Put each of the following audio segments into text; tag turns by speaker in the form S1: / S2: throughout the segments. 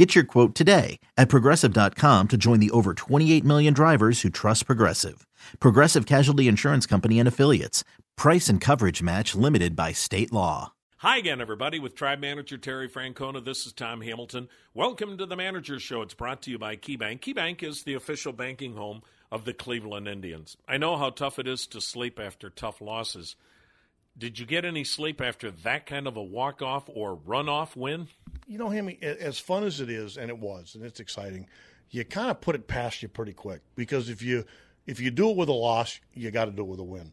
S1: Get your quote today at progressive.com to join the over 28 million drivers who trust Progressive. Progressive Casualty Insurance Company and Affiliates. Price and coverage match limited by state law.
S2: Hi again, everybody. With Tribe Manager Terry Francona, this is Tom Hamilton. Welcome to the Manager Show. It's brought to you by KeyBank. KeyBank is the official banking home of the Cleveland Indians. I know how tough it is to sleep after tough losses. Did you get any sleep after that kind of a walk off or run off win?
S3: You know, Hammy, as fun as it is, and it was, and it's exciting, you kind of put it past you pretty quick because if you if you do it with a loss, you got to do it with a win.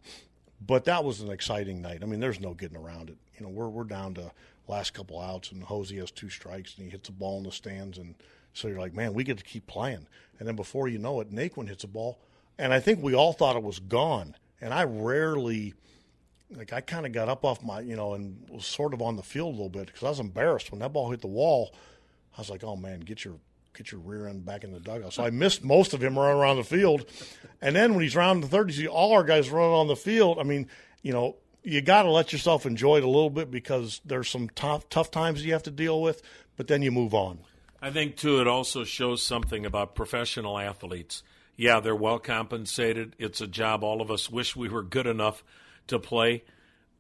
S3: But that was an exciting night. I mean, there's no getting around it. You know, we're we're down to last couple outs, and Jose has two strikes, and he hits a ball in the stands, and so you're like, man, we get to keep playing. And then before you know it, Naquin hits a ball, and I think we all thought it was gone. And I rarely like I kind of got up off my, you know, and was sort of on the field a little bit because I was embarrassed when that ball hit the wall. I was like, oh man, get your get your rear end back in the dugout. So I missed most of him running around the field, and then when he's around the third, you all our guys running on the field. I mean, you know, you got to let yourself enjoy it a little bit because there's some tough tough times you have to deal with, but then you move on.
S2: I think too, it also shows something about professional athletes. Yeah, they're well compensated. It's a job all of us wish we were good enough to play.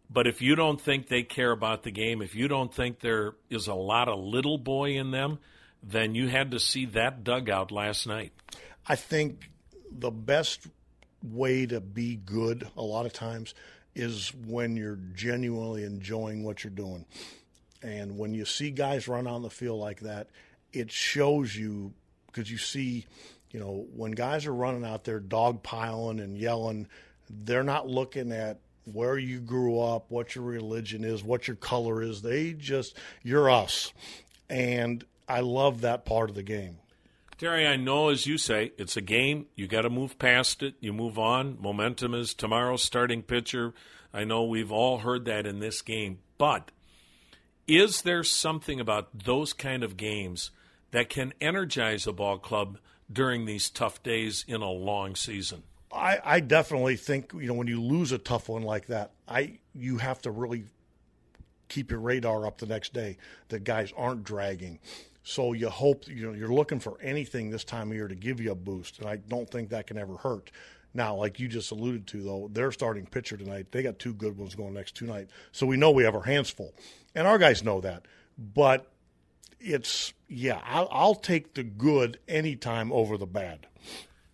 S2: But if you don't think they care about the game, if you don't think there is a lot of little boy in them, then you had to see that dugout last night.
S3: I think the best way to be good a lot of times is when you're genuinely enjoying what you're doing. And when you see guys run on the field like that, it shows you because you see, you know, when guys are running out there dogpiling and yelling, they're not looking at where you grew up, what your religion is, what your color is. They just, you're us. And I love that part of the game.
S2: Terry, I know as you say, it's a game. You got to move past it. You move on. Momentum is tomorrow's starting pitcher. I know we've all heard that in this game. But is there something about those kind of games that can energize a ball club during these tough days in a long season?
S3: I, I definitely think you know when you lose a tough one like that, I you have to really keep your radar up the next day that guys aren't dragging. So you hope you know you're looking for anything this time of year to give you a boost, and I don't think that can ever hurt. Now, like you just alluded to, though, their starting pitcher tonight, they got two good ones going next two tonight, so we know we have our hands full, and our guys know that. But it's yeah, I'll, I'll take the good anytime over the bad.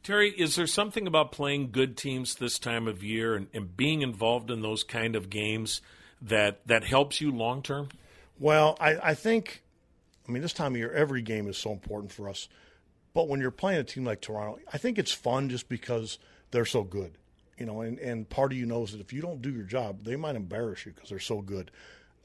S2: Terry, is there something about playing good teams this time of year and, and being involved in those kind of games that that helps you long term?
S3: Well, I, I think, I mean, this time of year, every game is so important for us. But when you're playing a team like Toronto, I think it's fun just because they're so good. You know, and, and part of you knows that if you don't do your job, they might embarrass you because they're so good.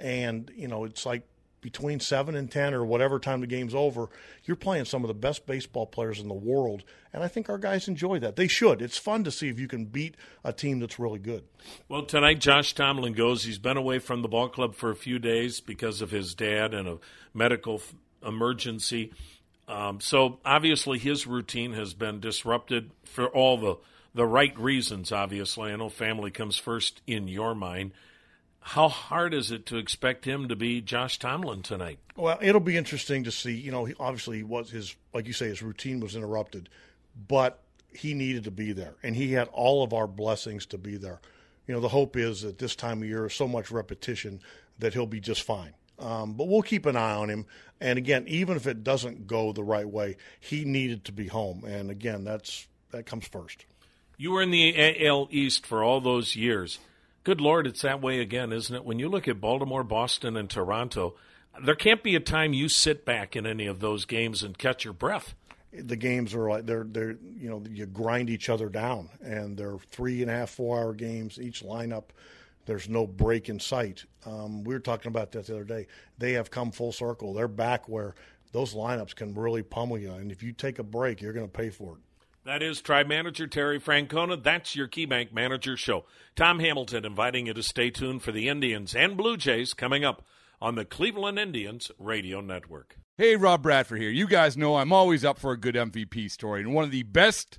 S3: And, you know, it's like between seven and ten or whatever time the game's over, you're playing some of the best baseball players in the world, and I think our guys enjoy that. They should. It's fun to see if you can beat a team that's really good.
S2: Well, tonight Josh Tomlin goes. He's been away from the ball club for a few days because of his dad and a medical emergency. Um, so obviously his routine has been disrupted for all the the right reasons. Obviously, I know family comes first in your mind how hard is it to expect him to be Josh Tomlin tonight?
S3: Well, it'll be interesting to see. You know, he, obviously, was his like you say, his routine was interrupted, but he needed to be there, and he had all of our blessings to be there. You know, the hope is that this time of year, so much repetition that he'll be just fine. Um, but we'll keep an eye on him. And again, even if it doesn't go the right way, he needed to be home. And again, that's that comes first.
S2: You were in the AL East for all those years. Good Lord, it's that way again, isn't it? When you look at Baltimore, Boston, and Toronto, there can't be a time you sit back in any of those games and catch your breath.
S3: The games are like they're they're you know you grind each other down, and they're three and a half four hour games each lineup. There's no break in sight. Um, we were talking about that the other day. They have come full circle. They're back where those lineups can really pummel you, and if you take a break, you're going to pay for it.
S2: That is Tribe Manager Terry Francona. That's your KeyBank Manager Show. Tom Hamilton inviting you to stay tuned for the Indians and Blue Jays coming up on the Cleveland Indians Radio Network.
S4: Hey, Rob Bradford here. You guys know I'm always up for a good MVP story, and one of the best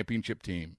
S4: championship team.